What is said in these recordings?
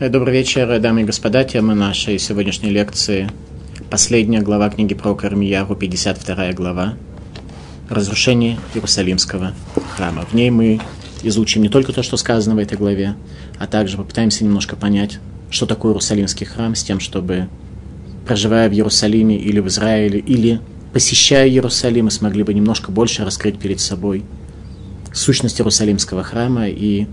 Добрый вечер, дамы и господа. Тема нашей сегодняшней лекции – последняя глава книги про Кармияру, 52 глава «Разрушение Иерусалимского храма». В ней мы изучим не только то, что сказано в этой главе, а также попытаемся немножко понять, что такое Иерусалимский храм, с тем, чтобы, проживая в Иерусалиме или в Израиле, или посещая Иерусалим, мы смогли бы немножко больше раскрыть перед собой сущность Иерусалимского храма и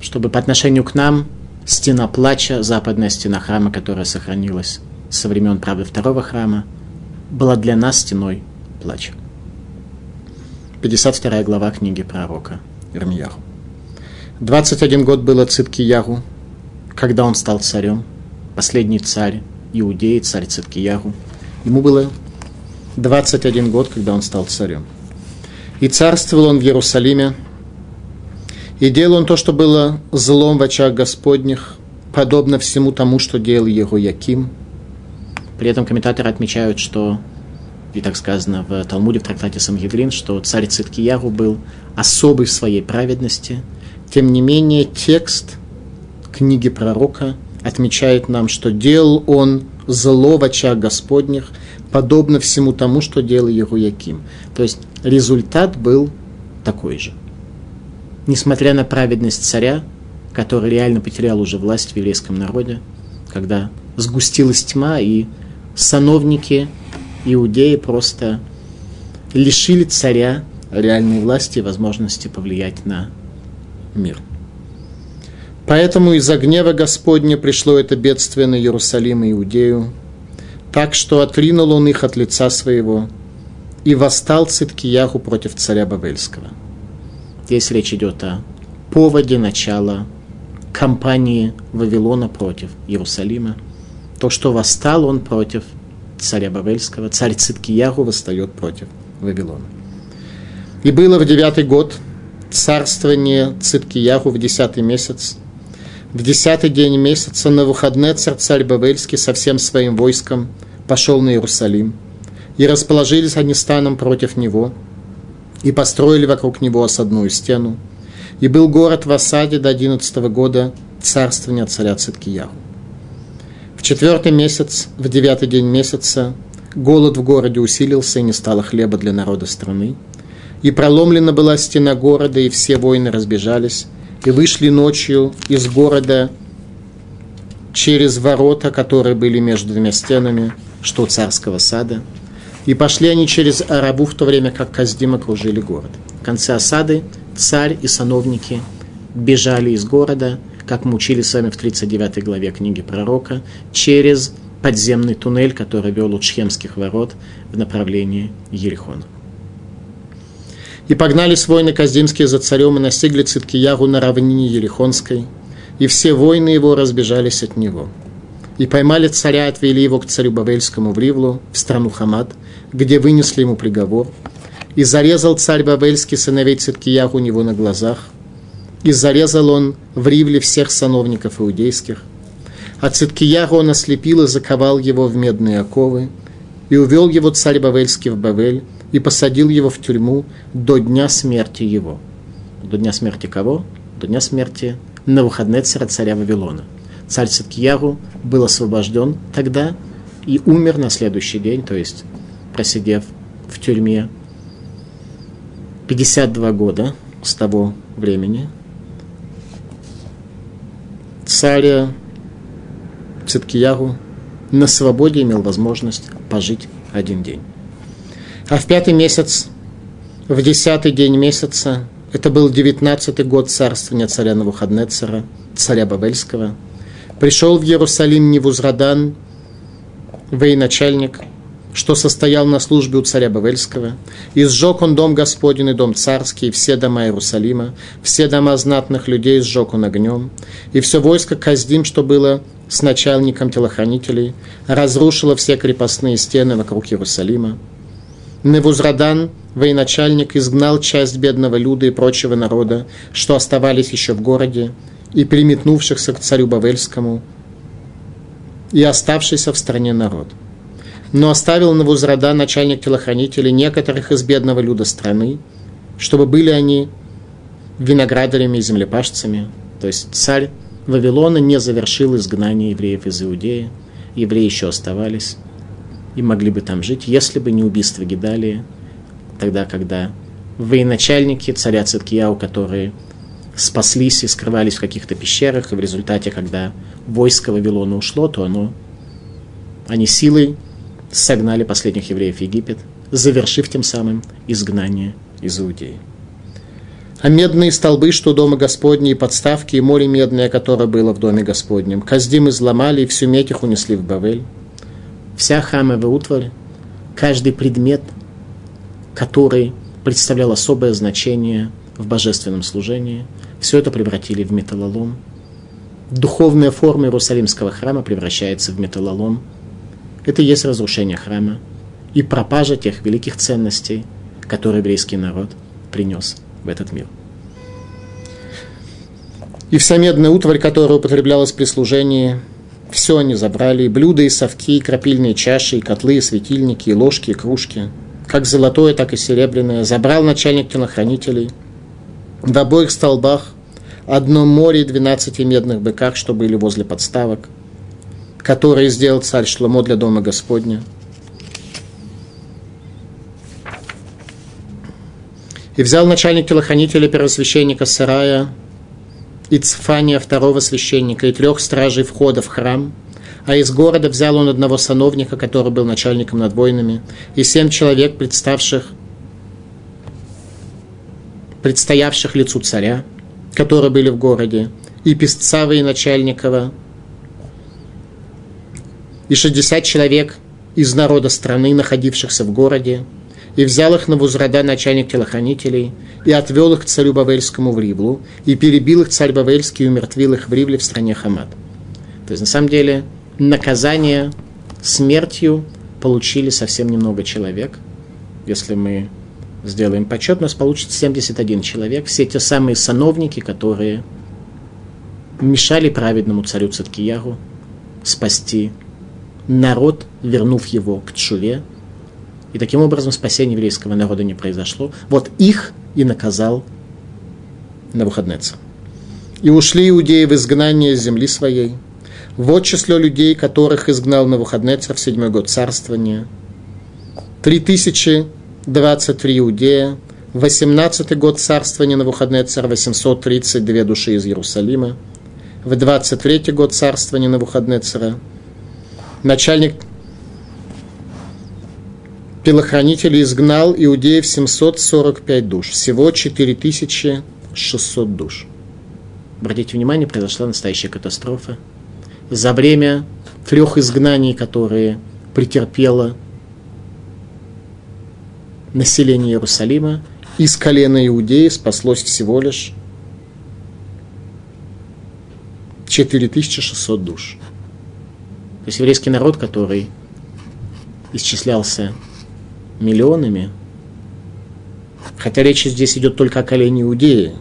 чтобы по отношению к нам стена плача, западная стена храма, которая сохранилась со времен, правда, второго храма, была для нас стеной плача. 52 глава книги пророка Ирмияху. 21 год было Циткиягу, когда он стал царем, последний царь Иудеи, царь Циткиягу. Ему было 21 год, когда он стал царем. И царствовал он в Иерусалиме и делал он то, что было злом в очах Господних, подобно всему тому, что делал его Яким. При этом комментаторы отмечают, что, и так сказано в Талмуде, в трактате Самгеврин, что царь Циткияру был особый в своей праведности. Тем не менее, текст книги пророка отмечает нам, что делал он зло в очах Господних, подобно всему тому, что делал Яким. То есть результат был такой же – несмотря на праведность царя, который реально потерял уже власть в еврейском народе, когда сгустилась тьма, и сановники иудеи просто лишили царя реальной власти и возможности повлиять на мир. Поэтому из-за гнева Господня пришло это бедствие на Иерусалим и Иудею, так что отринул он их от лица своего и восстал Циткияху против царя Бавельского – Здесь речь идет о поводе начала кампании Вавилона против Иерусалима. То, что восстал он против царя Бавельского, царь Циткиягу восстает против Вавилона. И было в девятый год царствование Циткиягу в десятый месяц. В десятый день месяца на выходные царь, царь Бавельский со всем своим войском пошел на Иерусалим. И расположились они станом против него – и построили вокруг него осадную стену. И был город в осаде до одиннадцатого года царствования царя Циткияху. В четвертый месяц, в девятый день месяца, голод в городе усилился, и не стало хлеба для народа страны. И проломлена была стена города, и все воины разбежались, и вышли ночью из города через ворота, которые были между двумя стенами, что царского сада – и пошли они через Арабу в то время, как Каздим окружили город. В конце осады царь и сановники бежали из города, как мы учили с вами в 39 главе книги пророка, через подземный туннель, который вел от Шхемских ворот в направлении Ерехона. И погнались воины Каздимские за царем и настигли Циткиягу на равнине Ерехонской, и все воины его разбежались от него. И поймали царя, отвели его к царю Бавельскому в Ривлу, в страну Хамад, где вынесли ему приговор, и зарезал царь Бавельский сыновей Циткиях у него на глазах, и зарезал он в Ривле всех сановников иудейских. А Циткиягу он ослепил и заковал его в медные оковы, и увел его царь Бавельский в Бавель, и посадил его в тюрьму до дня смерти его. До дня смерти кого? До дня смерти на выходные царя царя Вавилона. Царь Циткиягу был освобожден тогда и умер на следующий день, то есть просидев в тюрьме 52 года с того времени, царь Циткиягу на свободе имел возможность пожить один день. А в пятый месяц, в десятый день месяца, это был девятнадцатый год царствования царя Навуходнецера, царя Бабельского, пришел в Иерусалим Невузрадан, военачальник – что состоял на службе у царя Бавельского, и сжег он дом Господень и дом царский, и все дома Иерусалима, все дома знатных людей сжег он огнем, и все войско Каздим, что было с начальником телохранителей, разрушило все крепостные стены вокруг Иерусалима. Невузрадан, военачальник, изгнал часть бедного люда и прочего народа, что оставались еще в городе, и приметнувшихся к царю Бавельскому, и оставшийся в стране народ – но оставил на Навузрада, начальник телохранителей, некоторых из бедного люда страны, чтобы были они виноградарями и землепашцами. То есть царь Вавилона не завершил изгнание евреев из Иудеи. Евреи еще оставались и могли бы там жить, если бы не убийство Гидалии, тогда, когда военачальники царя Циткияу, которые спаслись и скрывались в каких-то пещерах, и в результате, когда войско Вавилона ушло, то оно, они силой согнали последних евреев в Египет, завершив тем самым изгнание из Иудеи. А медные столбы, что дома Господней, подставки, и море медное, которое было в доме Господнем. Каздим изломали, и всю медь их унесли в Бавель. Вся храмовая утварь, каждый предмет, который представлял особое значение в божественном служении, все это превратили в металлолом. Духовная форма Иерусалимского храма превращается в металлолом. Это и есть разрушение храма и пропажа тех великих ценностей, которые еврейский народ принес в этот мир. И вся медная утварь, которая употреблялась при служении, все они забрали, и блюда, и совки, и крапильные чаши, и котлы, и светильники, и ложки, и кружки, как золотое, так и серебряное, забрал начальник телохранителей. В обоих столбах одно море и двенадцати медных быках, что были возле подставок, которые сделал царь Шломо для дома Господня – И взял начальник телохранителя первосвященника Сарая и Цфания второго священника и трех стражей входа в храм, а из города взял он одного сановника, который был начальником над войнами, и семь человек, представших, предстоявших лицу царя, которые были в городе, и Песцава и Начальникова, и шестьдесят человек из народа страны, находившихся в городе, и взял их на Вузрада, начальник телохранителей, и отвел их к царю Бавельскому в Ривлу, и перебил их царь Бавельский и умертвил их в Ривле в стране Хамад. То есть, на самом деле, наказание смертью получили совсем немного человек. Если мы сделаем подсчет, у нас получится 71 человек. Все те самые сановники, которые мешали праведному царю Циткияру спасти народ, вернув его к Чуве, и таким образом спасение еврейского народа не произошло. Вот их и наказал Навуходнецер. И ушли иудеи в изгнание земли своей. Вот число людей, которых изгнал Навуходнецер в седьмой год царствования. Три тысячи двадцать три иудея. В восемнадцатый год царствования Навуходнецера 832 души из Иерусалима. В двадцать третий год царствования Навуходнецера начальник телохранителей изгнал иудеев 745 душ. Всего 4600 душ. Обратите внимание, произошла настоящая катастрофа. За время трех изгнаний, которые претерпело население Иерусалима, из колена Иудеи спаслось всего лишь 4600 душ. То есть еврейский народ, который исчислялся миллионами, хотя речь здесь идет только о колене Иудеи,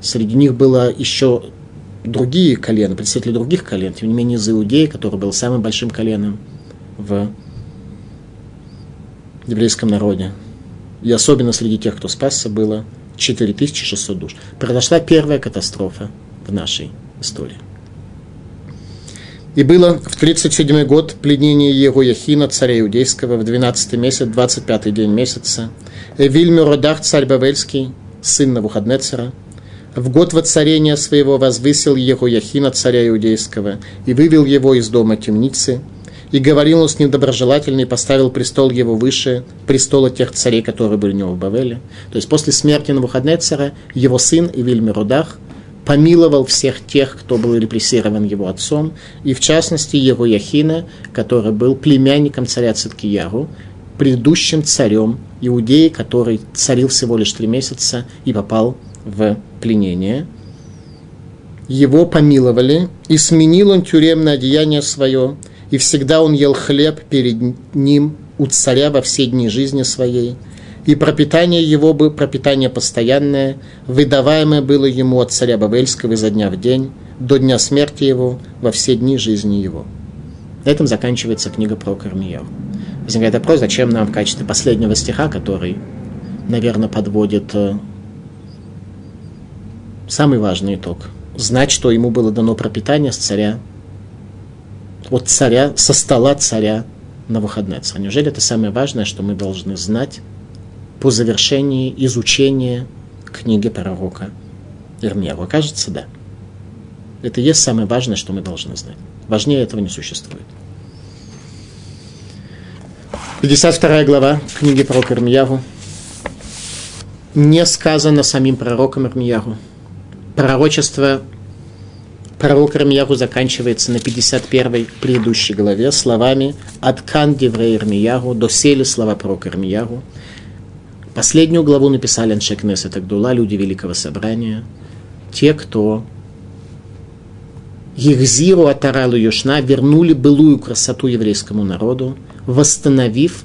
среди них было еще другие колена, представители других колен, тем не менее из Иудеи, который был самым большим коленом в еврейском народе. И особенно среди тех, кто спасся, было 4600 душ. Произошла первая катастрофа в нашей истории. И было в 37 год пленение Егояхина, царя Иудейского, в 12 месяц, 25 день месяца. Вильмю Родах, царь Бавельский, сын Навуходнецера, в год воцарения своего возвысил Егояхина, царя Иудейского, и вывел его из дома темницы, и говорил он с ним доброжелательно, и поставил престол его выше престола тех царей, которые были у него в Бавеле. То есть после смерти Навуходнецера его сын Ивильмер Родах – помиловал всех тех, кто был репрессирован его отцом, и в частности его Яхина, который был племянником царя Циткияру, предыдущим царем Иудеи, который царил всего лишь три месяца и попал в пленение. Его помиловали, и сменил он тюремное одеяние свое, и всегда он ел хлеб перед ним у царя во все дни жизни своей – и пропитание его было пропитание постоянное, выдаваемое было ему от царя Бавельского изо дня в день, до дня смерти его, во все дни жизни его. Этим заканчивается книга про Кармиев. Возникает вопрос, зачем нам в качестве последнего стиха, который, наверное, подводит э, самый важный итог знать, что ему было дано пропитание с царя, от царя, со стола царя на выходные. Неужели это самое важное, что мы должны знать по завершении изучения книги пророка Ирмьяву? Кажется, да. Это и есть самое важное, что мы должны знать. Важнее этого не существует. 52 глава книги пророка Ирмиягу. Не сказано самим пророком Ирмиягу. Пророчество пророка Ирмиягу заканчивается на 51 предыдущей главе словами «От кан деврей Ирмиягу» досели слова пророка Ирмиягу. Последнюю главу написали Аншекнес Тагдула, люди Великого Собрания, те, кто Ехзиру Атаралу Юшна вернули былую красоту еврейскому народу, восстановив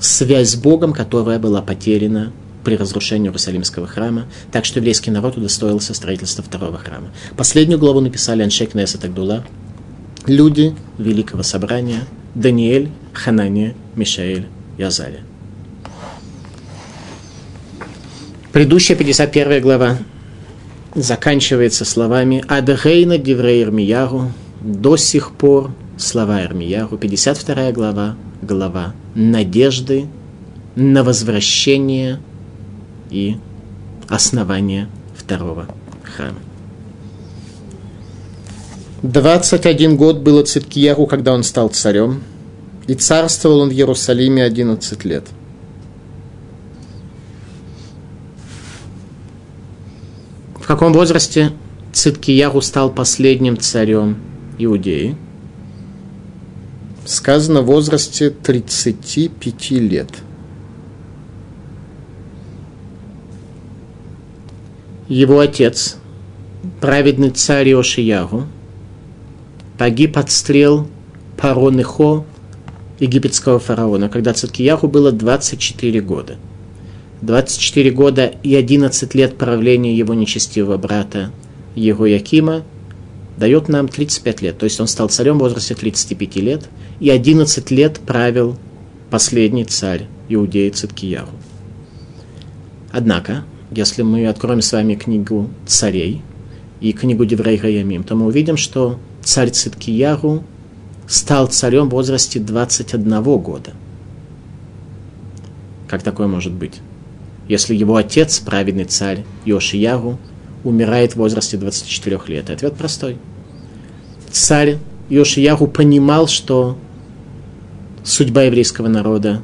связь с Богом, которая была потеряна при разрушении Иерусалимского храма, так что еврейский народ удостоился строительства второго храма. Последнюю главу написали Аншек Неса Тагдула, люди Великого Собрания, Даниэль, Ханания, Мишаэль и Азария. Предыдущая 51 глава заканчивается словами «Адгейна диврей Ирмияру» до сих пор слова Ирмияру, 52 глава, глава надежды на возвращение и основание второго храма. 21 год было Циткияру, когда он стал царем, и царствовал он в Иерусалиме 11 лет – В каком возрасте Циткияру стал последним царем Иудеи? Сказано в возрасте 35 лет. Его отец, праведный царь Иошиягу, погиб от стрел Паронихо, египетского фараона, когда Циткияху было 24 года – 24 года и 11 лет правления его нечестивого брата Егоякима дает нам 35 лет. То есть он стал царем в возрасте 35 лет и 11 лет правил последний царь Иудеи Циткияру. Однако, если мы откроем с вами книгу царей и книгу Деврей Гаямим, то мы увидим, что царь Циткияру стал царем в возрасте 21 года. Как такое может быть? если его отец, праведный царь Йошиягу, умирает в возрасте 24 лет? Ответ простой. Царь Йошиягу понимал, что судьба еврейского народа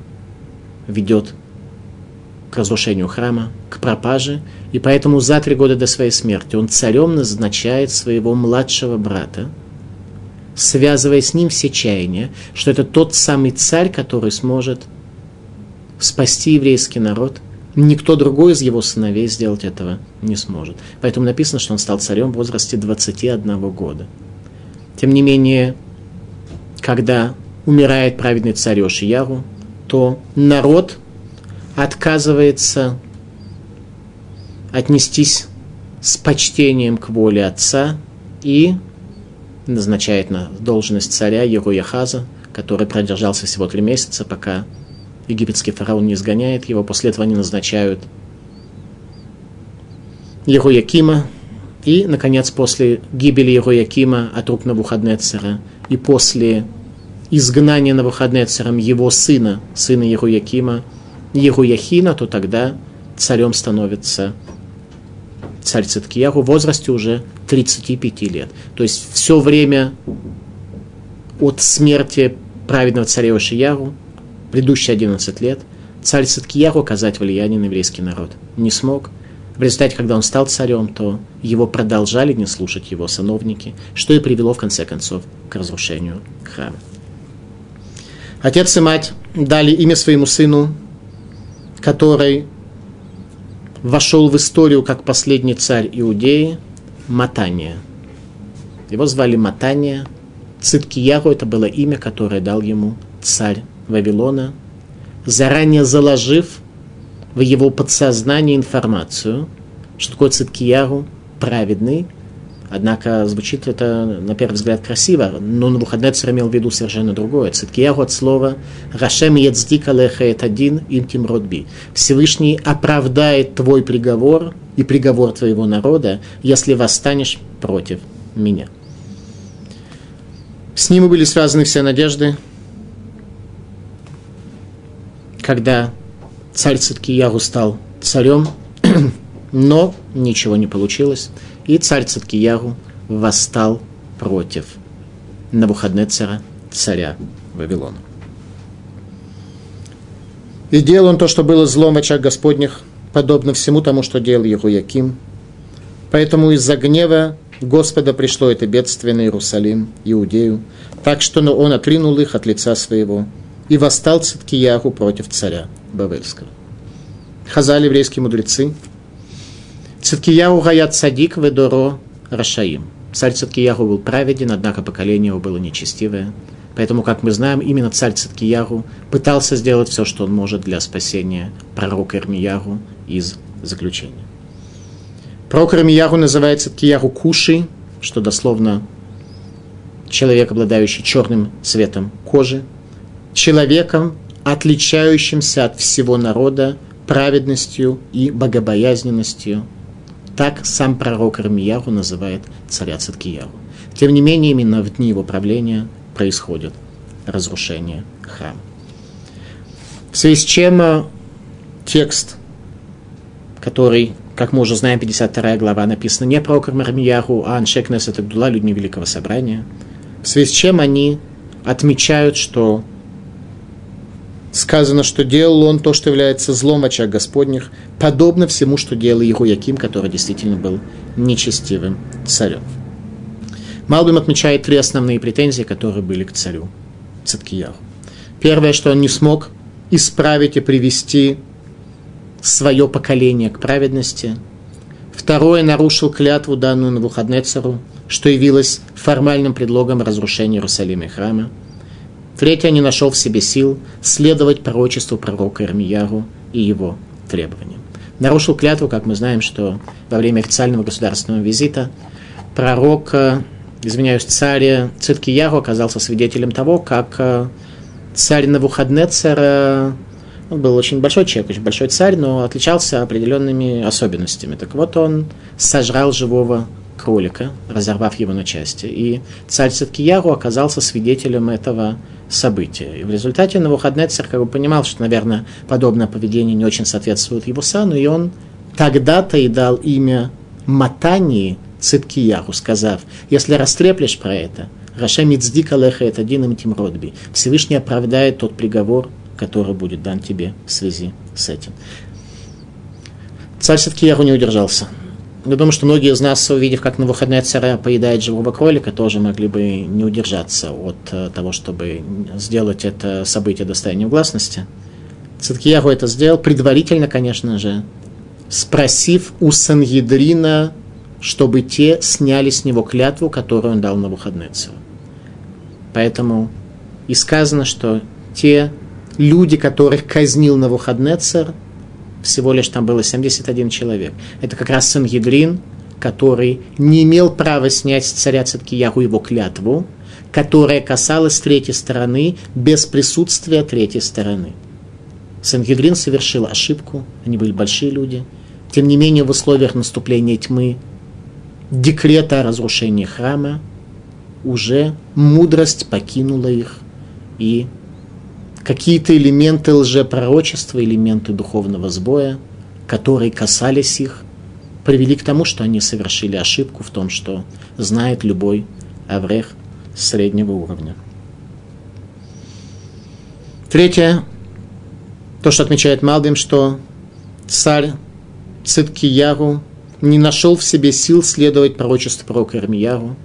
ведет к разрушению храма, к пропаже, и поэтому за три года до своей смерти он царем назначает своего младшего брата, связывая с ним все чаяния, что это тот самый царь, который сможет спасти еврейский народ – Никто другой из его сыновей сделать этого не сможет. Поэтому написано, что он стал царем в возрасте 21 года. Тем не менее, когда умирает праведный царь Ошияру, то народ отказывается отнестись с почтением к воле отца и назначает на должность царя Яхаза, который продержался всего три месяца, пока египетский фараон не изгоняет его, после этого они назначают Егоякима, и, наконец, после гибели Егоякима от рук Навуходнецера, и после изгнания Навуходнецером его сына, сына Егоякима, Егояхина, то тогда царем становится царь Циткиягу в возрасте уже 35 лет. То есть все время от смерти праведного царя Ошиягу предыдущие 11 лет царь Циткияру оказать влияние на еврейский народ не смог. В результате, когда он стал царем, то его продолжали не слушать его сановники, что и привело, в конце концов, к разрушению храма. Отец и мать дали имя своему сыну, который вошел в историю как последний царь Иудеи, Матания. Его звали Матания. Циткияру это было имя, которое дал ему царь Вавилона, заранее заложив в его подсознание информацию, что такое Циткияру, праведный, Однако звучит это, на первый взгляд, красиво, но на выходные царь имел в виду совершенно другое. Циткияру от слова «Рашем ецдик алеха один интим родби». Всевышний оправдает твой приговор и приговор твоего народа, если восстанешь против меня. С ним были связаны все надежды, когда царь Циткияру стал царем, но ничего не получилось, и царь Циткияру восстал против Навуходнецера, царя Вавилона. И делал он то, что было злом в очах Господних, подобно всему тому, что делал Яким. Поэтому из-за гнева Господа пришло это бедствие на Иерусалим, Иудею, так что он отринул их от лица своего и восстал Циткияху против царя Бавельского. Хазали, еврейские мудрецы. Циткияху гаят садик ведоро рашаим. Царь Циткияху был праведен, однако поколение его было нечестивое. Поэтому, как мы знаем, именно царь Циткияру пытался сделать все, что он может для спасения пророка Ирмияру из заключения. Пророк Ирмияру называет Циткияру Куши, что дословно человек, обладающий черным цветом кожи, человеком, отличающимся от всего народа праведностью и богобоязненностью. Так сам пророк Ирмияру называет царя Циткияру. Тем не менее, именно в дни его правления происходит разрушение храма. В связи с чем э, текст, который, как мы уже знаем, 52 глава написана не про Кармармияру, а Аншекнес это Гдула, людьми Великого Собрания, в связи с чем они отмечают, что сказано, что делал он то, что является злом в очах Господних, подобно всему, что делал Яким, который действительно был нечестивым царем. Малбим отмечает три основные претензии, которые были к царю Циткияру. Первое, что он не смог исправить и привести свое поколение к праведности. Второе, нарушил клятву, данную на Навуходнецеру, что явилось формальным предлогом разрушения Иерусалима и храма. Третье, не нашел в себе сил следовать пророчеству пророка Ирмияру и его требованиям. Нарушил клятву, как мы знаем, что во время официального государственного визита пророк извиняюсь, царь Циткияру оказался свидетелем того, как э, царь Навуходнецер э, он был очень большой человек, очень большой царь, но отличался определенными особенностями. Так вот, он сожрал живого кролика, разорвав его на части. И царь Циткияру оказался свидетелем этого события. И в результате Навуходнецер как бы понимал, что, наверное, подобное поведение не очень соответствует его сану, и он тогда-то и дал имя Матании, Циткияру, сказав, если растреплешь про это, Рашем Ицдик Алеха это один им Родби. Всевышний оправдает тот приговор, который будет дан тебе в связи с этим. Царь Циткияру не удержался. Я думаю, что многие из нас, увидев, как на выходные царя поедает живого кролика, тоже могли бы не удержаться от э, того, чтобы сделать это событие достоянием гласности. Циткияру это сделал, предварительно, конечно же, спросив у Сангидрина чтобы те сняли с него клятву, которую он дал на выходные Поэтому и сказано, что те люди, которых казнил на Навуходнецер, всего лишь там было 71 человек. Это как раз сын Ядрин, который не имел права снять с царя Циткияру его клятву, которая касалась третьей стороны без присутствия третьей стороны. Сангедрин совершил ошибку, они были большие люди. Тем не менее, в условиях наступления тьмы декрета о разрушении храма, уже мудрость покинула их, и какие-то элементы лжепророчества, элементы духовного сбоя, которые касались их, привели к тому, что они совершили ошибку в том, что знает любой аврех среднего уровня. Третье, то, что отмечает Малбим, что царь Циткияру не нашел в себе сил следовать пророчеству пророка Ирмияру,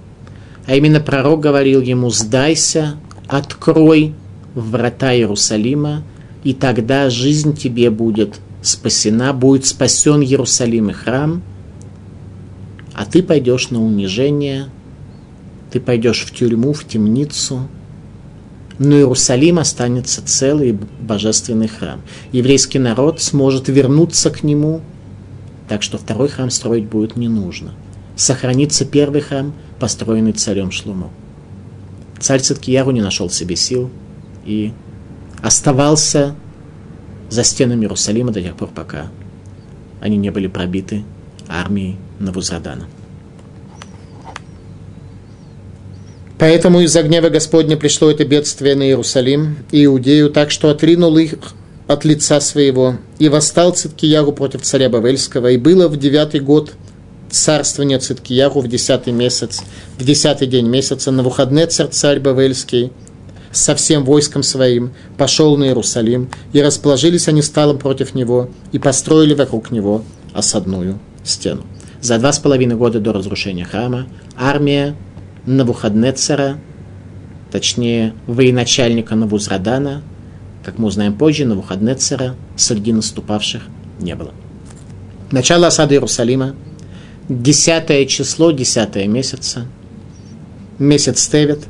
а именно пророк говорил ему «Сдайся, открой врата Иерусалима, и тогда жизнь тебе будет спасена, будет спасен Иерусалим и храм, а ты пойдешь на унижение, ты пойдешь в тюрьму, в темницу, но Иерусалим останется целый божественный храм. Еврейский народ сможет вернуться к нему – так что второй храм строить будет не нужно. Сохранится первый храм, построенный царем Шлумо. Царь Циткияру не нашел себе сил и оставался за стенами Иерусалима до тех пор, пока они не были пробиты армии Навузрадана. Поэтому из-за гнева Господня пришло это бедствие на Иерусалим и Иудею, так что отринул их от лица своего, и восстал Циткияру против царя Бавельского, и было в девятый год царствования Циткияру в десятый месяц, в десятый день месяца, на выходные царь царь Бавельский со всем войском своим пошел на Иерусалим, и расположились они сталом против него, и построили вокруг него осадную стену. За два с половиной года до разрушения храма армия Навуходнецера, точнее военачальника Навузрадана, как мы узнаем позже, Навуходнецера среди наступавших не было. Начало осады Иерусалима, десятое число, десятое месяца, месяц Тевет,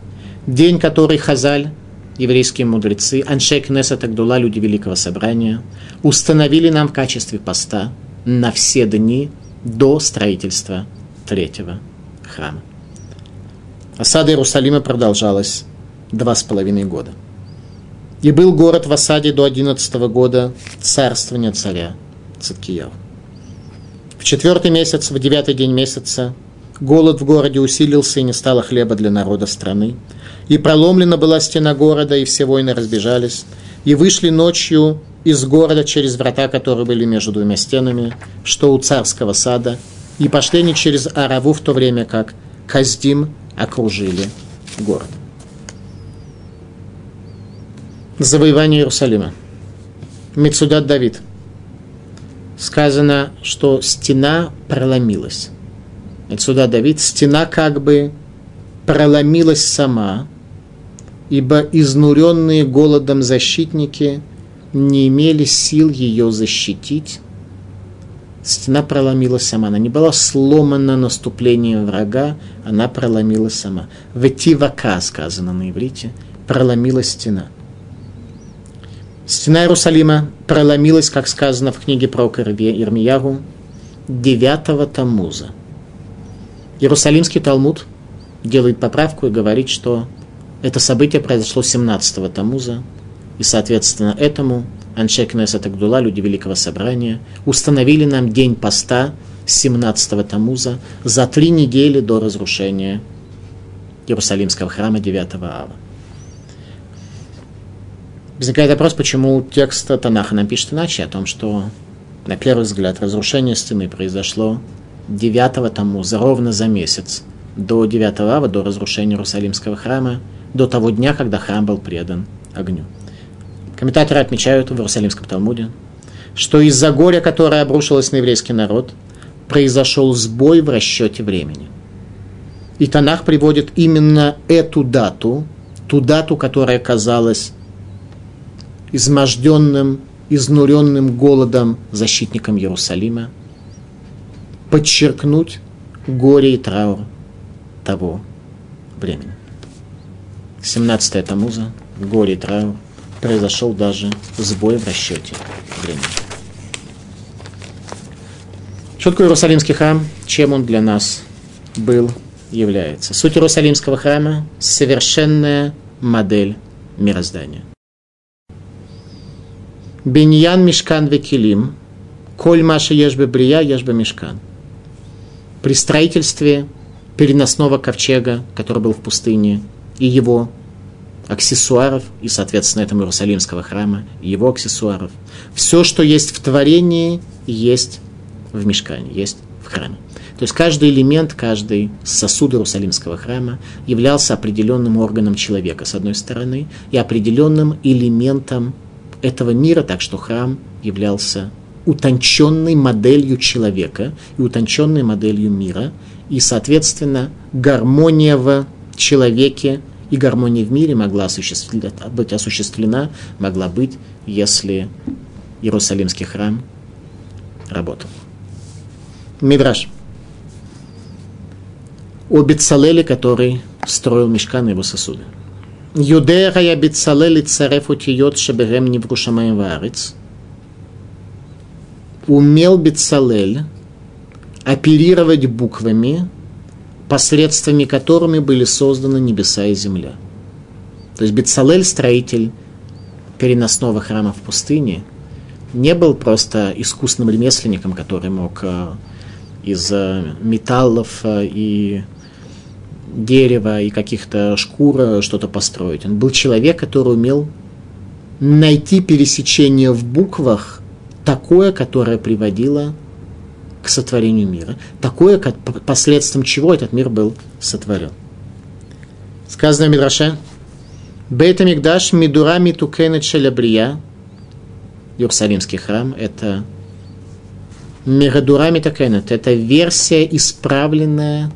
день, который Хазаль, еврейские мудрецы, Аншей Кнесет Агдула, люди Великого Собрания, установили нам в качестве поста на все дни до строительства третьего храма. Осада Иерусалима продолжалась два с половиной года. И был город в осаде до одиннадцатого года царствования царя Циткияу. В четвертый месяц, в девятый день месяца, голод в городе усилился, и не стало хлеба для народа страны. И проломлена была стена города, и все воины разбежались, и вышли ночью из города через врата, которые были между двумя стенами, что у царского сада, и пошли они через Араву в то время, как Каздим окружили город. Завоевание Иерусалима. Мецудат Давид. Сказано, что стена проломилась. Мецудат Давид, стена как бы проломилась сама, ибо изнуренные голодом защитники не имели сил ее защитить, стена проломилась сама. Она не была сломана наступлением врага, она проломилась сама. Ветивака сказано на иврите, проломилась стена. Стена Иерусалима проломилась, как сказано в книге про Ирмиягу, 9 Тамуза. Иерусалимский Талмуд делает поправку и говорит, что это событие произошло 17 Тамуза, и, соответственно, этому Аншек Кнесет Агдула, люди Великого Собрания, установили нам день поста 17 Тамуза за три недели до разрушения Иерусалимского храма 9 ава. Возникает вопрос, почему текст Танаха нам пишет иначе, о том, что на первый взгляд разрушение стены произошло 9 Тамуза, ровно за месяц до 9 ава, до разрушения Иерусалимского храма, до того дня, когда храм был предан огню. Комментаторы отмечают в Иерусалимском Талмуде, что из-за горя, которое обрушилось на еврейский народ, произошел сбой в расчете времени. И Танах приводит именно эту дату, ту дату, которая казалась изможденным, изнуренным голодом защитником Иерусалима, подчеркнуть горе и траур того времени. 17 Тамуза, горе и траур, произошел даже сбой в расчете времени. Что такое Иерусалимский храм? Чем он для нас был, является? Суть Иерусалимского храма – совершенная модель мироздания. Беньян Мишкан Векилим, Коль Маша Ешбе Брия, Ешбе Мишкан. При строительстве переносного ковчега, который был в пустыне, и его аксессуаров и, соответственно, этому Иерусалимского храма, и его аксессуаров. Все, что есть в творении, есть в мешкане, есть в храме. То есть каждый элемент, каждый сосуд Иерусалимского храма являлся определенным органом человека, с одной стороны, и определенным элементом этого мира, так что храм являлся утонченной моделью человека и утонченной моделью мира, и, соответственно, гармония в человеке и гармония в мире могла быть осуществлена, могла быть, если Иерусалимский храм работал. Мидраш. О Бецалеле, который строил мешкан и его сосуды. Юдея я Бецалели царев утиот шеберем неврушамаем варец. Умел Бецалель оперировать буквами, посредствами которыми были созданы небеса и земля. То есть Бецалель, строитель переносного храма в пустыне, не был просто искусным ремесленником, который мог э, из металлов и дерева и каких-то шкур что-то построить. Он был человек, который умел найти пересечение в буквах такое, которое приводило к сотворению мира. Такое, как, последствием чего этот мир был сотворен. Сказано в Мидраше, Бейта Мигдаш Мидура Митукена Челябрия, Иерусалимский храм, это Мирадура Митукенет, это версия, исправленная,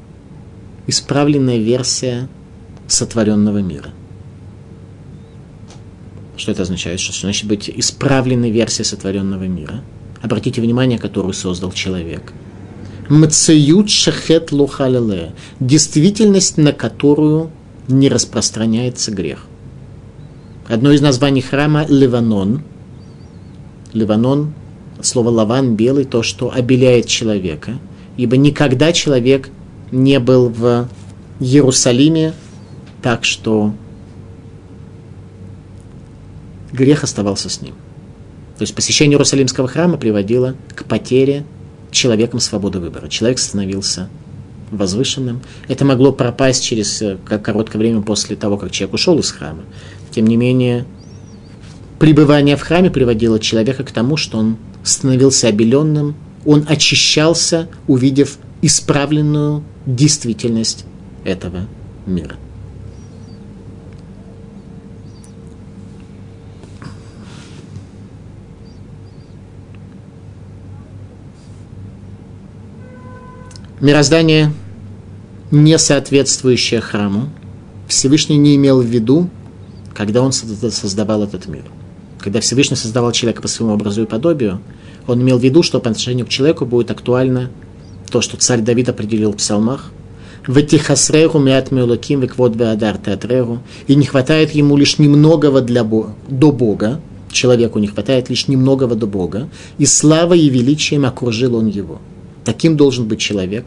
исправленная версия сотворенного мира. Что это означает? Что значит быть исправленной версией сотворенного мира? Обратите внимание, которую создал человек. Мцеют шахет лухалиле. Действительность, на которую не распространяется грех. Одно из названий храма – Ливанон. Ливанон, слово лаван – белый, то, что обеляет человека. Ибо никогда человек не был в Иерусалиме так, что грех оставался с ним. То есть посещение Иерусалимского храма приводило к потере человеком свободы выбора. Человек становился возвышенным. Это могло пропасть через э, короткое время после того, как человек ушел из храма. Тем не менее, пребывание в храме приводило человека к тому, что он становился обеленным, он очищался, увидев исправленную действительность этого мира. Мироздание, не соответствующее храму, Всевышний не имел в виду, когда он создавал этот мир. Когда Всевышний создавал человека по своему образу и подобию, он имел в виду, что по отношению к человеку будет актуально то, что царь Давид определил в псалмах, «Ветихасреху мят меулаким веквод веадар театреху» и не хватает ему лишь немногого для Бога, до Бога, человеку не хватает лишь немногого до Бога, и славой и величием окружил он его – Таким должен быть человек.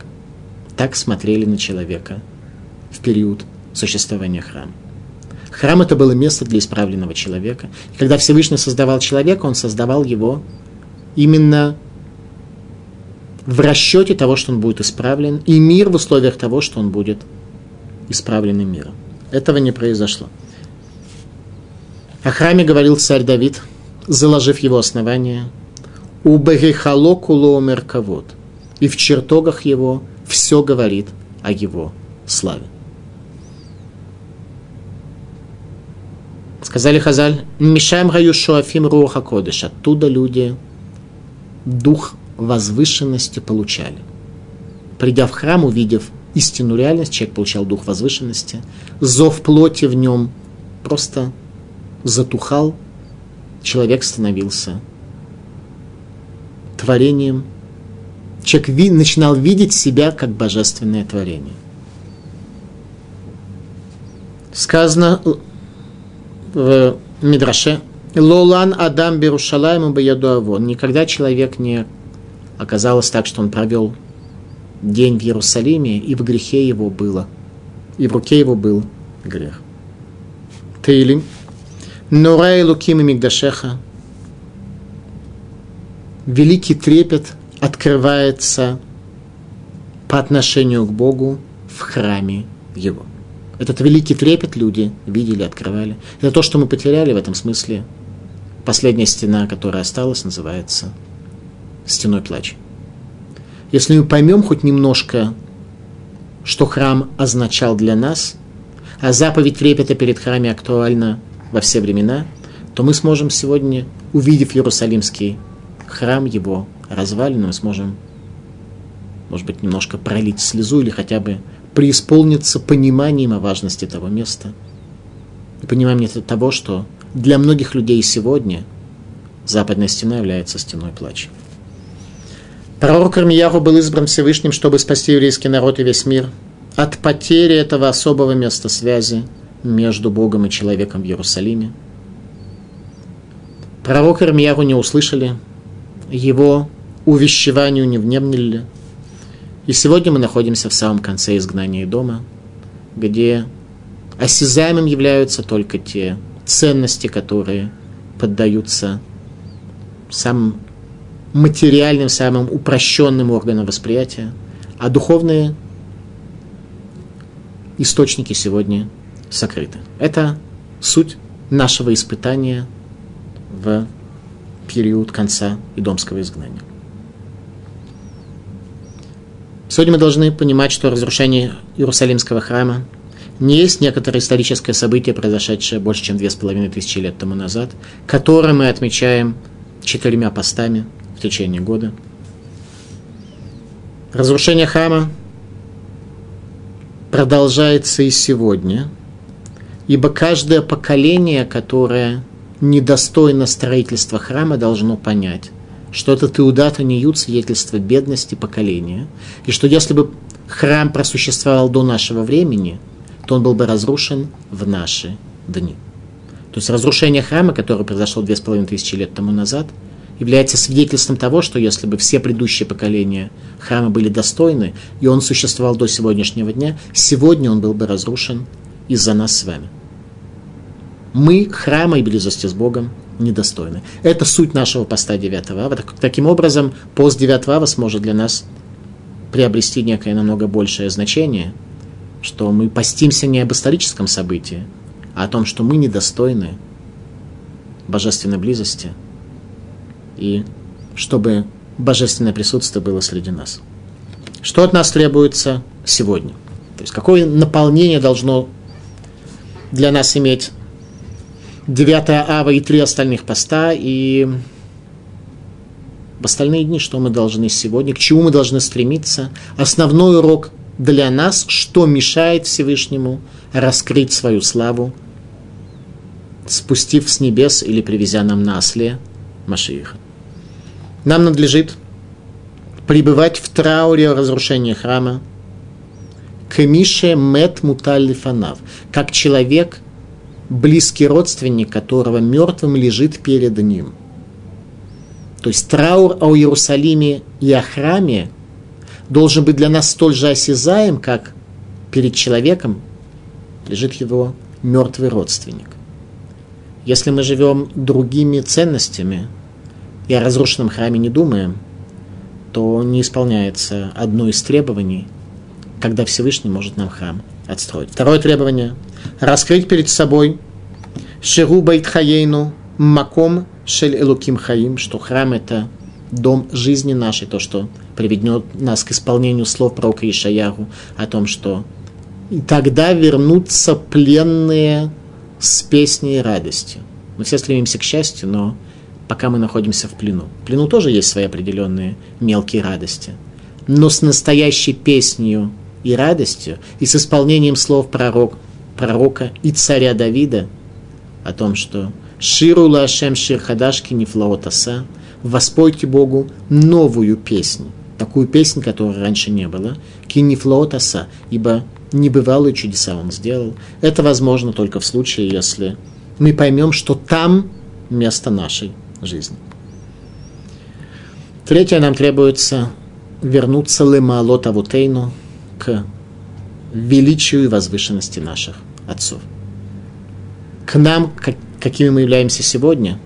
Так смотрели на человека в период существования храма. Храм это было место для исправленного человека. И когда Всевышний создавал человека, он создавал его именно в расчете того, что он будет исправлен, и мир в условиях того, что он будет исправленным миром. Этого не произошло. О храме говорил царь Давид, заложив его основание, «Убегехало куло мерковод» и в чертогах его все говорит о его славе. Сказали Хазаль, Мишаем Гаю Шуафим Руха Кодыш. Оттуда люди дух возвышенности получали. Придя в храм, увидев истинную реальность, человек получал дух возвышенности. Зов плоти в нем просто затухал. Человек становился творением человек ви, начинал видеть себя как божественное творение. Сказано в Мидраше, Лолан Адам Берушалайму Баядуавон. Никогда человек не оказалось так, что он провел день в Иерусалиме, и в грехе его было, и в руке его был грех. Тейлим. Нурай Луким и Мигдашеха. Великий трепет – открывается по отношению к Богу в храме Его. Этот великий трепет люди видели, открывали. Это то, что мы потеряли в этом смысле. Последняя стена, которая осталась, называется стеной плача. Если мы поймем хоть немножко, что храм означал для нас, а заповедь трепета перед храмом актуальна во все времена, то мы сможем сегодня, увидев Иерусалимский храм его, развалину, мы сможем, может быть, немножко пролить слезу или хотя бы преисполниться пониманием о важности того места. И пониманием того, что для многих людей сегодня западная стена является стеной плача. Пророк Армияху был избран Всевышним, чтобы спасти еврейский народ и весь мир от потери этого особого места связи между Богом и человеком в Иерусалиме. Пророк Армияху не услышали, его увещеванию не внемнили. И сегодня мы находимся в самом конце изгнания дома, где осязаемым являются только те ценности, которые поддаются самым материальным, самым упрощенным органом восприятия, а духовные источники сегодня сокрыты. Это суть нашего испытания в период конца Идомского изгнания. Сегодня мы должны понимать, что разрушение Иерусалимского храма не есть некоторое историческое событие, произошедшее больше, чем две с половиной тысячи лет тому назад, которое мы отмечаем четырьмя постами в течение года. Разрушение храма продолжается и сегодня, ибо каждое поколение, которое недостойно строительства храма, должно понять, что этот Иудата не ют свидетельство бедности поколения, и что если бы храм просуществовал до нашего времени, то он был бы разрушен в наши дни. То есть разрушение храма, которое произошло две с половиной тысячи лет тому назад, является свидетельством того, что если бы все предыдущие поколения храма были достойны, и он существовал до сегодняшнего дня, сегодня он был бы разрушен из-за нас с вами. Мы храма и близости с Богом недостойны. Это суть нашего поста 9 ава. Таким образом, пост 9 ава сможет для нас приобрести некое намного большее значение, что мы постимся не об историческом событии, а о том, что мы недостойны божественной близости, и чтобы божественное присутствие было среди нас. Что от нас требуется сегодня? То есть какое наполнение должно для нас иметь 9 ава и три остальных поста, и в остальные дни, что мы должны сегодня, к чему мы должны стремиться. Основной урок для нас, что мешает Всевышнему раскрыть свою славу, спустив с небес или привезя нам на осле Машииха. Нам надлежит пребывать в трауре о разрушении храма, Кемише мет муталь фанав, как человек – близкий родственник которого мертвым лежит перед ним. То есть траур о Иерусалиме и о храме должен быть для нас столь же осязаем, как перед человеком лежит его мертвый родственник. Если мы живем другими ценностями и о разрушенном храме не думаем, то не исполняется одно из требований, когда Всевышний может нам храм отстроить. Второе требование – раскрыть перед собой Шеру Байтхаейну Маком Шель Элуким Хаим, что храм – это дом жизни нашей, то, что приведет нас к исполнению слов пророка Ишаяру о том, что и тогда вернутся пленные с песней и радостью. Мы все стремимся к счастью, но пока мы находимся в плену. В плену тоже есть свои определенные мелкие радости. Но с настоящей песней и радостью, и с исполнением слов пророк, пророка и царя Давида о том, что «Ширу лашем шир хадашки нефлаотаса» «Воспойте Богу новую песню», такую песню, которой раньше не было, «Кинифлаотаса», ибо небывалые чудеса он сделал. Это возможно только в случае, если мы поймем, что там место нашей жизни. Третье, нам требуется вернуться лемаалот авутейну, к величию и возвышенности наших отцов. К нам, как, какими мы являемся сегодня,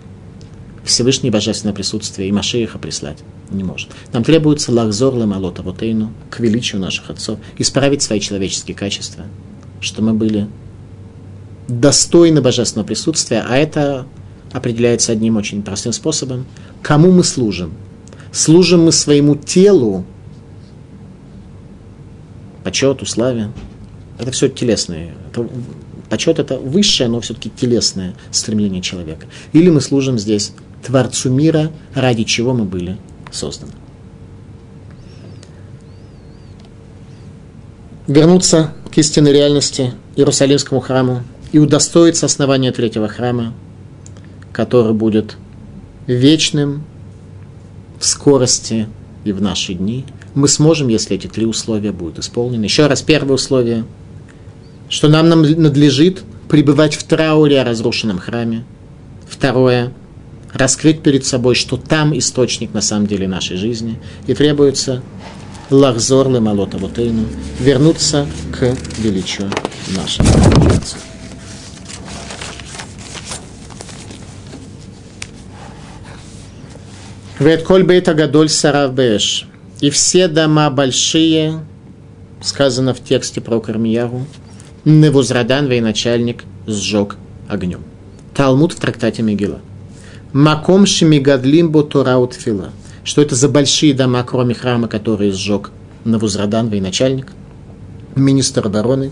Всевышний Божественное присутствие и Машииха прислать не может. Нам требуется лахзор ламалота вотейну к величию наших отцов, исправить свои человеческие качества, что мы были достойны Божественного присутствия, а это определяется одним очень простым способом. Кому мы служим? Служим мы своему телу почету, славе. Это все телесное. Это, почет это высшее, но все-таки телесное стремление человека. Или мы служим здесь Творцу мира, ради чего мы были созданы. Вернуться к истинной реальности Иерусалимскому храму и удостоиться основания третьего храма, который будет вечным в скорости и в наши дни – мы сможем, если эти три условия будут исполнены. Еще раз, первое условие, что нам надлежит пребывать в трауре о разрушенном храме. Второе, раскрыть перед собой, что там источник на самом деле нашей жизни. И требуется лахзор лемалота вотейну, вернуться к величию нашего Отца. Вет бейта гадоль сарав бэш. И все дома большие, сказано в тексте про Кармияру, Невузрадан, военачальник, сжег огнем. Талмуд в трактате Мегила. Маком шимигадлим ботураут фила. Что это за большие дома, кроме храма, которые сжег Навузрадан, военачальник, министр обороны.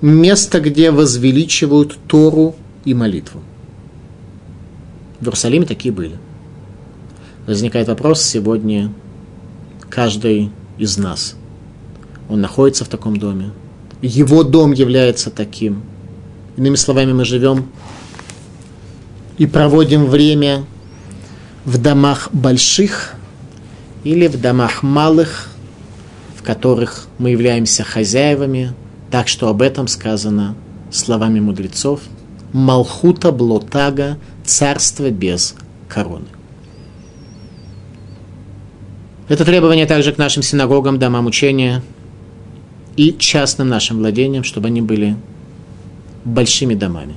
Место, где возвеличивают Тору и молитву. В Иерусалиме такие были. Возникает вопрос сегодня каждый из нас. Он находится в таком доме. Его дом является таким. Иными словами, мы живем и проводим время в домах больших или в домах малых, в которых мы являемся хозяевами, так что об этом сказано словами мудрецов «Малхута блотага – царство без короны». Это требование также к нашим синагогам, домам учения и частным нашим владениям, чтобы они были большими домами.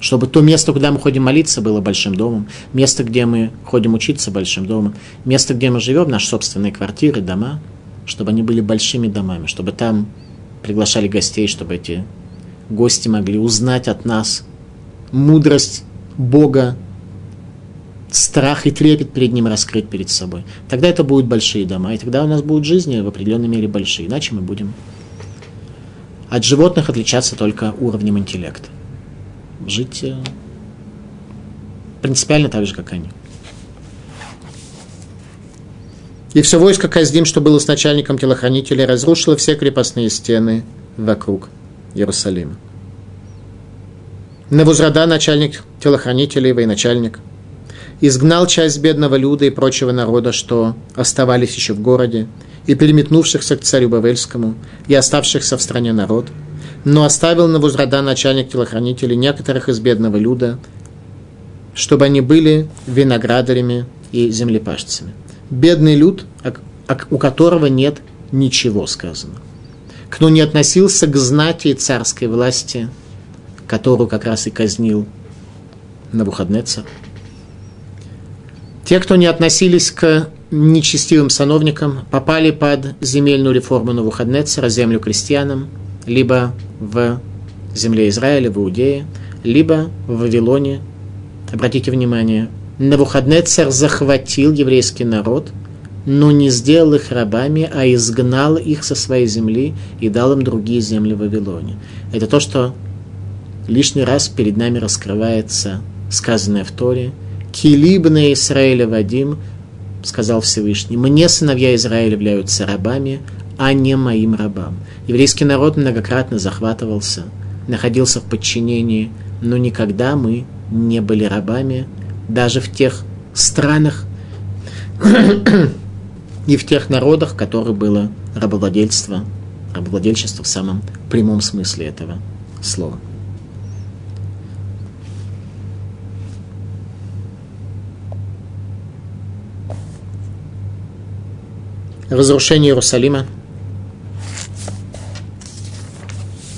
Чтобы то место, куда мы ходим молиться, было большим домом. Место, где мы ходим учиться, большим домом. Место, где мы живем, наши собственные квартиры, дома, чтобы они были большими домами. Чтобы там приглашали гостей, чтобы эти гости могли узнать от нас мудрость Бога, страх и трепет перед Ним раскрыть перед собой. Тогда это будут большие дома, и тогда у нас будут жизни в определенной мере большие, иначе мы будем от животных отличаться только уровнем интеллекта. Жить э, принципиально так же, как они. И все войско Каздим, что было с начальником телохранителей, разрушило все крепостные стены вокруг Иерусалима. Навузрада, начальник телохранителей, военачальник, изгнал часть бедного люда и прочего народа, что оставались еще в городе, и переметнувшихся к царю Бавельскому, и оставшихся в стране народ, но оставил на Навузрада, начальник телохранителей, некоторых из бедного люда, чтобы они были виноградарями и землепашцами. Бедный люд, у которого нет ничего сказано. Кто не относился к знати царской власти, которую как раз и казнил на Навуходнецар. Те, кто не относились к нечестивым сановникам, попали под земельную реформу на Навуходнецара, землю крестьянам, либо в земле Израиля, в Иудее, либо в Вавилоне. Обратите внимание, Навуходнецар захватил еврейский народ, но не сделал их рабами, а изгнал их со своей земли и дал им другие земли в Вавилоне. Это то, что лишний раз перед нами раскрывается сказанное в Торе – «Килибна Израиля Вадим», сказал Всевышний, «мне сыновья Израиля являются рабами, а не моим рабам». Еврейский народ многократно захватывался, находился в подчинении, но никогда мы не были рабами, даже в тех странах и в тех народах, в которых было рабовладельство, рабовладельчество в самом прямом смысле этого слова. Разрушение Иерусалима,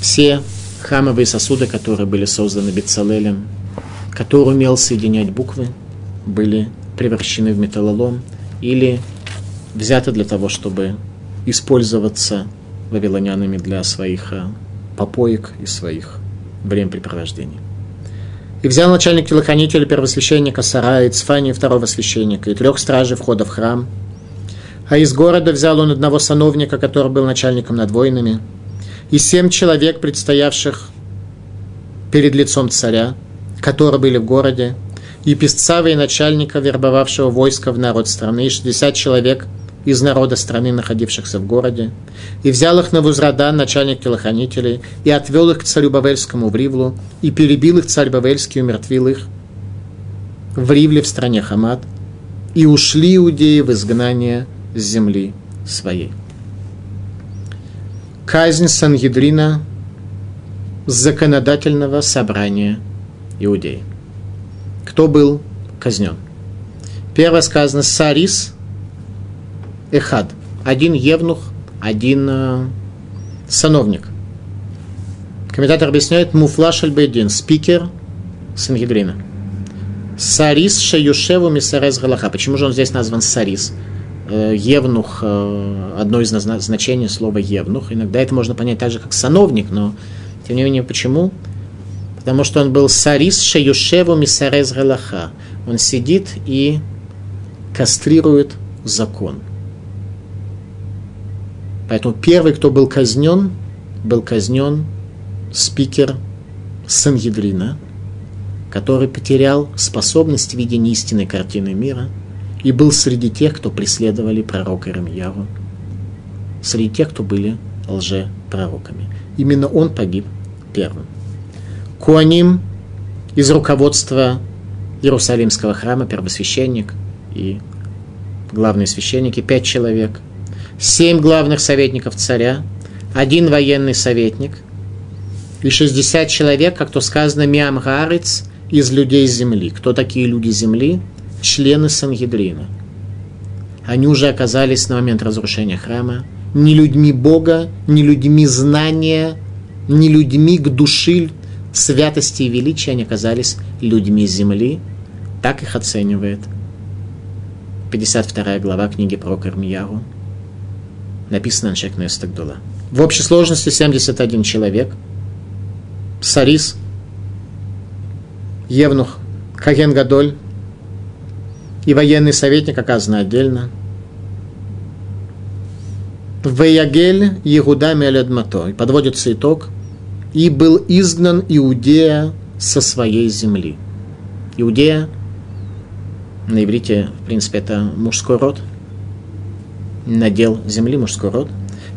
все храмовые сосуды, которые были созданы Бецалелем, который умел соединять буквы, были превращены в металлолом или взяты для того, чтобы использоваться вавилонянами для своих э, попоек и своих времяпрепровождений. И взял начальник телохранителя первосвященника Сара и Цфани второго священника и трех стражей входа в храм – а из города взял он одного сановника, который был начальником над воинами, и семь человек, предстоявших перед лицом царя, которые были в городе, и писца и начальника, вербовавшего войска в народ страны, и шестьдесят человек из народа страны, находившихся в городе, и взял их на Вузрадан, начальник телохранителей, и отвел их к царю Бавельскому в Ривлу, и перебил их царь Бавельский, и умертвил их в Ривле в стране Хамат, и ушли иудеи в изгнание с земли своей. Казнь Сангидрина законодательного собрания иудеи. Кто был казнен? Первое сказано Сарис Эхад. Один евнух, один э, сановник. Комментатор объясняет Муфлаш Альбейдин, спикер Сангидрина. Сарис Шаюшеву Мисарес Галаха. Почему же он здесь назван Сарис? Э, евнух, э, одно из значений слова евнух. Иногда это можно понять так же, как сановник, но тем не менее, почему? Потому что он был Сарис Шаюшеву Мисарес Галаха. Он сидит и кастрирует закон. Поэтому первый, кто был казнен, был казнен спикер Сангедрина, который потерял способность видения истинной картины мира и был среди тех, кто преследовали пророка Рамьяву, среди тех, кто были лже-пророками. Именно он погиб первым. Куаним из руководства Иерусалимского храма, первосвященник и главные священники, пять человек, семь главных советников царя, один военный советник и 60 человек, как то сказано, Миамгарец из людей земли. Кто такие люди земли? Члены Сангедрина. Они уже оказались на момент разрушения храма не людьми Бога, не людьми знания, не людьми к души святости и величия, они оказались людьми земли. Так их оценивает 52 глава книги про Кармияру. Написано на Шекнес Тагдула. В общей сложности 71 человек. Сарис, Евнух, Хаген Гадоль и военный советник оказаны отдельно. Веягель Егуда Меледмато. И подводится итог. И был изгнан Иудея со своей земли. Иудея на иврите, в принципе, это мужской род, надел земли мужской род.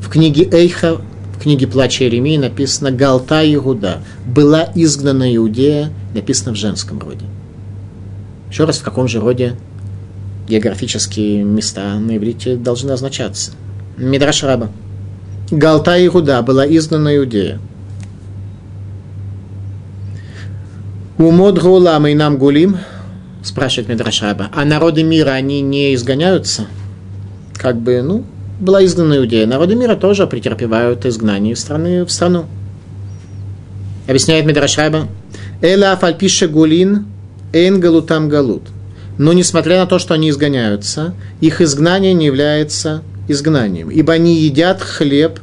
В книге Эйха, в книге Плача Иеремии написано «Галта Иуда» была изгнана Иудея, написано в женском роде. Еще раз, в каком же роде географические места на иврите должны означаться? Мидраш Раба. Галта Иуда была изгнана Иудея. Умод Гулам и нам гулим – спрашивает Медрашаба, а народы мира, они не изгоняются? Как бы, ну, была изгнана Иудея. Народы мира тоже претерпевают изгнание из страны в страну. Объясняет Медрашаба, Эла афальпиша гулин галутам галут. Но несмотря на то, что они изгоняются, их изгнание не является изгнанием, ибо они едят хлеб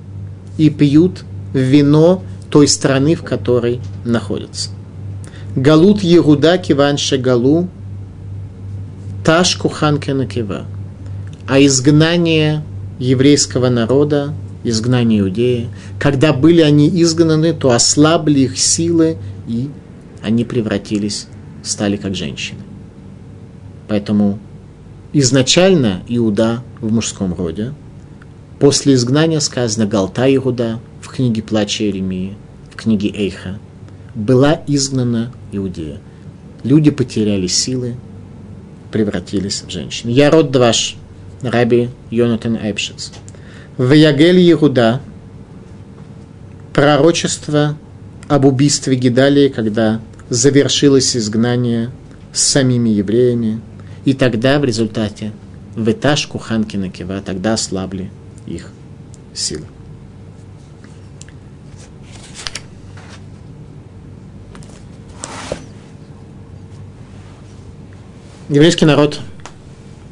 и пьют вино той страны, в которой находятся. Галут Егуда киванше галу Ташку Ханкенакива, а изгнание еврейского народа, изгнание иудеи, когда были они изгнаны, то ослабли их силы, и они превратились, стали как женщины. Поэтому изначально Иуда в мужском роде, после изгнания сказано Галта Иуда в книге Плача Иеремии, в книге Эйха, была изгнана Иудея. Люди потеряли силы, превратились в женщин. Я род Дваш, Раби Йонатан Эпшиц. В Ягель Иуда пророчество об убийстве Гидалии, когда завершилось изгнание с самими евреями, и тогда в результате в этаж Куханкина Кива тогда ослабли их силы. еврейский народ,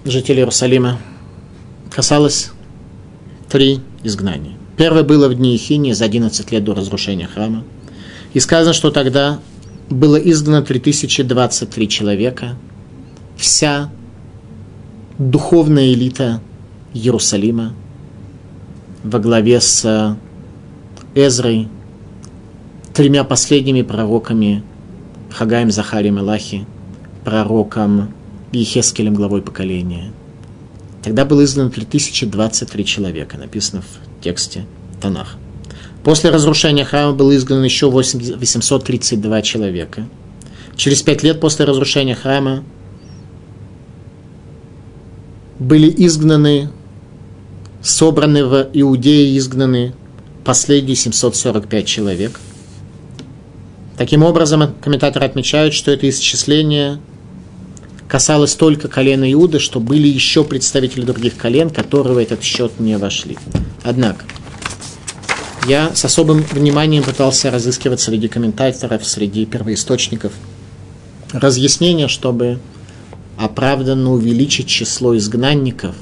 жители Иерусалима, касалось три изгнания. Первое было в дни Ихини за 11 лет до разрушения храма. И сказано, что тогда было изгнано 3023 человека. Вся духовная элита Иерусалима во главе с Эзрой, тремя последними пророками Хагаем, Захарием и Лахи, пророком Ехескелем, главой поколения. Тогда было издано 3023 человека, написано в тексте Танах. После разрушения храма было изгнано еще 832 человека. Через пять лет после разрушения храма были изгнаны, собраны в Иудее, изгнаны последние 745 человек. Таким образом, комментаторы отмечают, что это исчисление касалось только колена Иуда, что были еще представители других колен, которые в этот счет не вошли. Однако, я с особым вниманием пытался разыскивать среди комментаторов, среди первоисточников разъяснение, чтобы оправданно увеличить число изгнанников,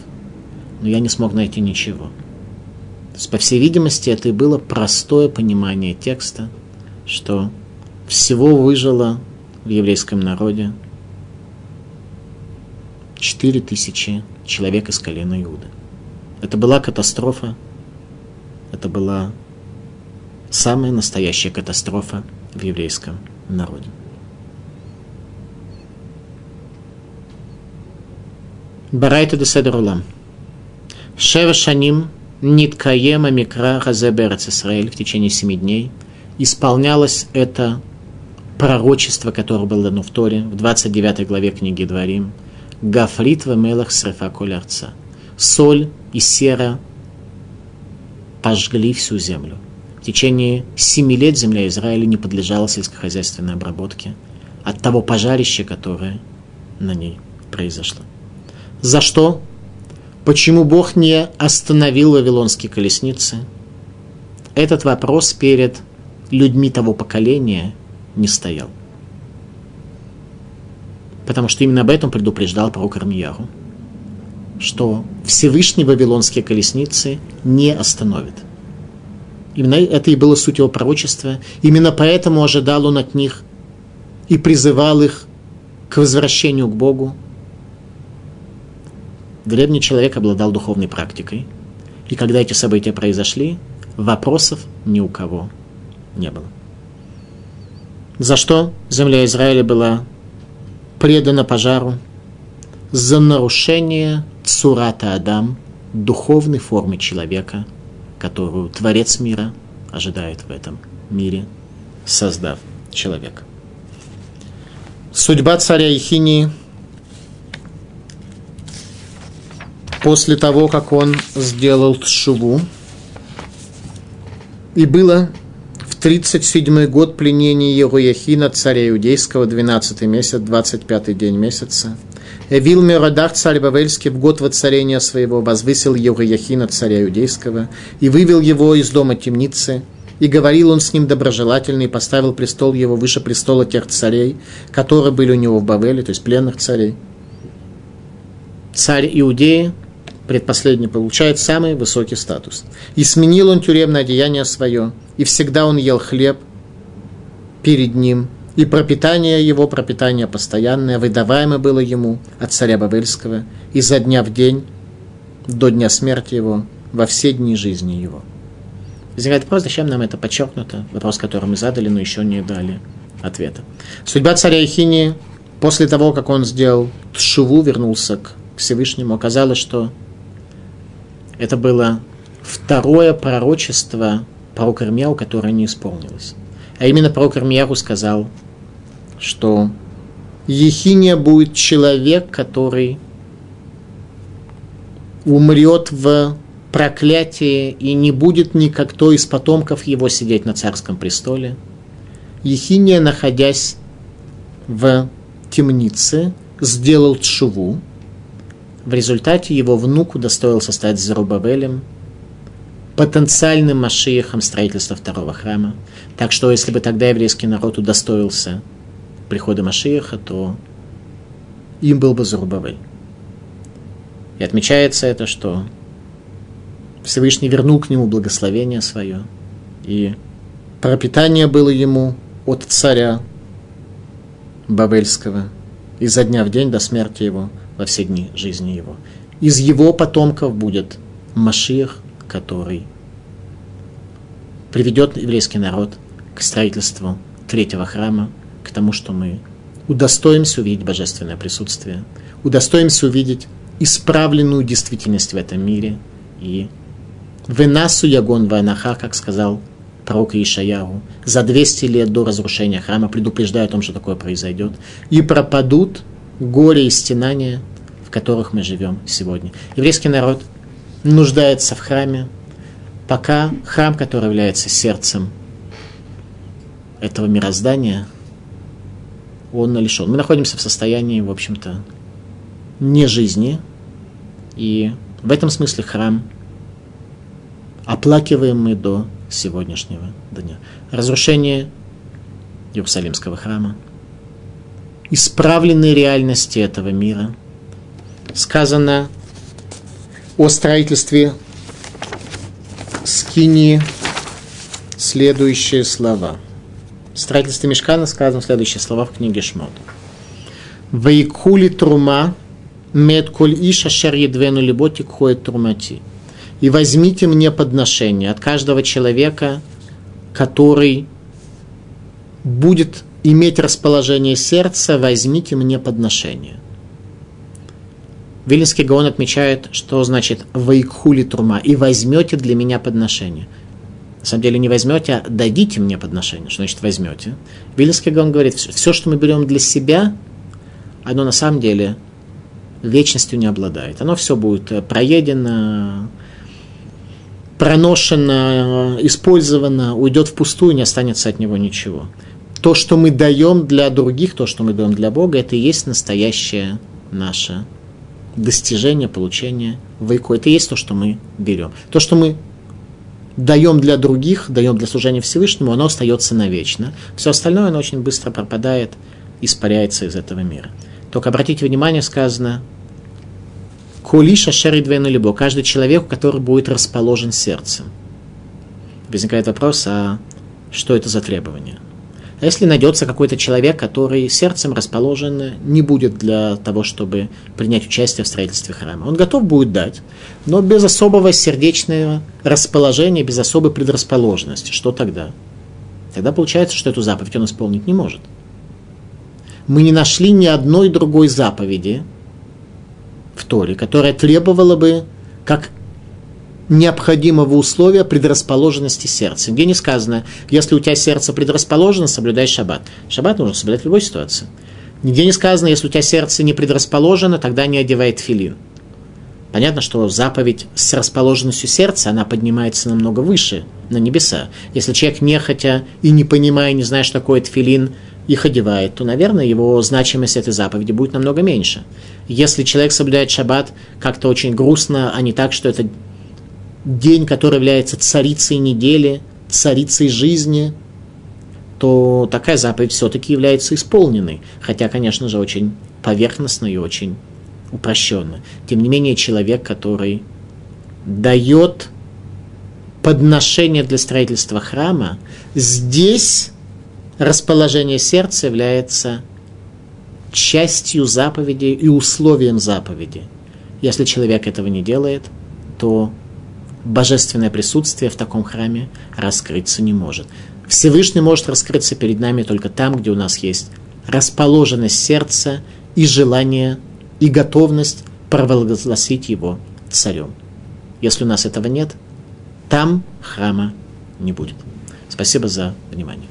но я не смог найти ничего. То есть, по всей видимости, это и было простое понимание текста, что всего выжило в еврейском народе 4 тысячи человек из колена Иуды. Это была катастрофа, это была самая настоящая катастрофа в еврейском народе. Барайта де Седрулам. Шева Шаним Ниткаема Микра Хазеберец Исраэль в течение семи дней исполнялось это пророчество, которое было дано в Торе, в 29 главе книги Дворим. Гафрит в мелах срефа колярца. Соль и сера пожгли всю землю. В течение семи лет земля Израиля не подлежала сельскохозяйственной обработке от того пожарища, которое на ней произошло. За что? Почему Бог не остановил вавилонские колесницы? Этот вопрос перед людьми того поколения не стоял. Потому что именно об этом предупреждал пророк Армияру, что Всевышний вавилонские колесницы не остановит. Именно это и было суть его пророчества. Именно поэтому ожидал он от них и призывал их к возвращению к Богу, древний человек обладал духовной практикой. И когда эти события произошли, вопросов ни у кого не было. За что земля Израиля была предана пожару? За нарушение цурата Адам, духовной формы человека, которую Творец мира ожидает в этом мире, создав человека. Судьба царя Ихинии – после того, как он сделал тшуву. И было в 37-й год пленения Еруяхина, царя иудейского, 12 месяц, 25-й день месяца. Эвил Меродах, царь Вавельский, в год воцарения своего возвысил Еруяхина, царя иудейского, и вывел его из дома темницы, и говорил он с ним доброжелательно, и поставил престол его выше престола тех царей, которые были у него в Бавеле, то есть пленных царей. Царь Иудеи предпоследний получает самый высокий статус. И сменил он тюремное одеяние свое, и всегда он ел хлеб перед ним, и пропитание его, пропитание постоянное, выдаваемое было ему от царя Бавельского, изо дня в день, до дня смерти его, во все дни жизни его. Возникает вопрос, зачем нам это подчеркнуто? Вопрос, который мы задали, но еще не дали ответа. Судьба царя Ихинии после того, как он сделал тшуву, вернулся к Всевышнему, оказалось, что это было второе пророчество пророка Ирмияу, которое не исполнилось. А именно пророк Ирмияу сказал, что Ехиния будет человек, который умрет в проклятии и не будет никто из потомков его сидеть на царском престоле. Ехиния, находясь в темнице, сделал тшуву, в результате его внук удостоился стать Зарубавелем, потенциальным машиехом строительства второго храма. Так что, если бы тогда еврейский народ удостоился прихода Машиеха, то им был бы Зарубавель. И отмечается это, что Всевышний вернул к нему благословение свое, и пропитание было ему от царя Бавельского изо дня в день до смерти его – во все дни жизни его. Из его потомков будет Машиах, который приведет еврейский народ к строительству третьего храма, к тому, что мы удостоимся увидеть божественное присутствие, удостоимся увидеть исправленную действительность в этом мире и «Венасу ягон ванаха», как сказал пророк Ишаяру, за 200 лет до разрушения храма, предупреждая о том, что такое произойдет, и пропадут горе и стенания, в которых мы живем сегодня. Еврейский народ нуждается в храме, пока храм, который является сердцем этого мироздания, он лишен. Мы находимся в состоянии, в общем-то, не жизни, и в этом смысле храм оплакиваем мы до сегодняшнего дня. Разрушение Иерусалимского храма – исправленной реальности этого мира. Сказано о строительстве скини следующие слова. В строительстве Мешкана сказано следующие слова в книге Шмот. Вайкули трума мед коль иша шер едвену либоти кхоет трумати. И возьмите мне подношение от каждого человека, который будет иметь расположение сердца, возьмите мне подношение. Вилинский Гаон отмечает, что значит «вайкхули трума» и возьмете для меня подношение. На самом деле не возьмете, а дадите мне подношение. Что значит возьмете? Вилинский Гаон говорит, все, что мы берем для себя, оно на самом деле вечностью не обладает. Оно все будет э, проедено, проношено, использовано, уйдет впустую, не останется от него ничего. То, что мы даем для других, то, что мы даем для Бога, это и есть настоящее наше достижение, получение вайку. Это и есть то, что мы берем. То, что мы даем для других, даем для служения Всевышнему, оно остается навечно. Все остальное, оно очень быстро пропадает, испаряется из этого мира. Только обратите внимание, сказано, Кулиша шеридвену либо каждый человек, который будет расположен сердцем. Возникает вопрос, а что это за требование? Если найдется какой-то человек, который сердцем расположен не будет для того, чтобы принять участие в строительстве храма, он готов будет дать, но без особого сердечного расположения, без особой предрасположенности. Что тогда? Тогда получается, что эту заповедь он исполнить не может. Мы не нашли ни одной другой заповеди в Торе, которая требовала бы, как необходимого условия предрасположенности сердца. Где не сказано, если у тебя сердце предрасположено, соблюдай шаббат. Шаббат нужно соблюдать в любой ситуации. Нигде не сказано, если у тебя сердце не предрасположено, тогда не одевай филин. Понятно, что заповедь с расположенностью сердца, она поднимается намного выше, на небеса. Если человек нехотя и не понимая, не зная, что такое тфилин, их одевает, то, наверное, его значимость этой заповеди будет намного меньше. Если человек соблюдает шаббат как-то очень грустно, а не так, что это день, который является царицей недели, царицей жизни, то такая заповедь все-таки является исполненной. Хотя, конечно же, очень поверхностно и очень упрощенно. Тем не менее, человек, который дает подношение для строительства храма, здесь расположение сердца является частью заповеди и условием заповеди. Если человек этого не делает, то божественное присутствие в таком храме раскрыться не может. Всевышний может раскрыться перед нами только там, где у нас есть расположенность сердца и желание, и готовность провозгласить его царем. Если у нас этого нет, там храма не будет. Спасибо за внимание.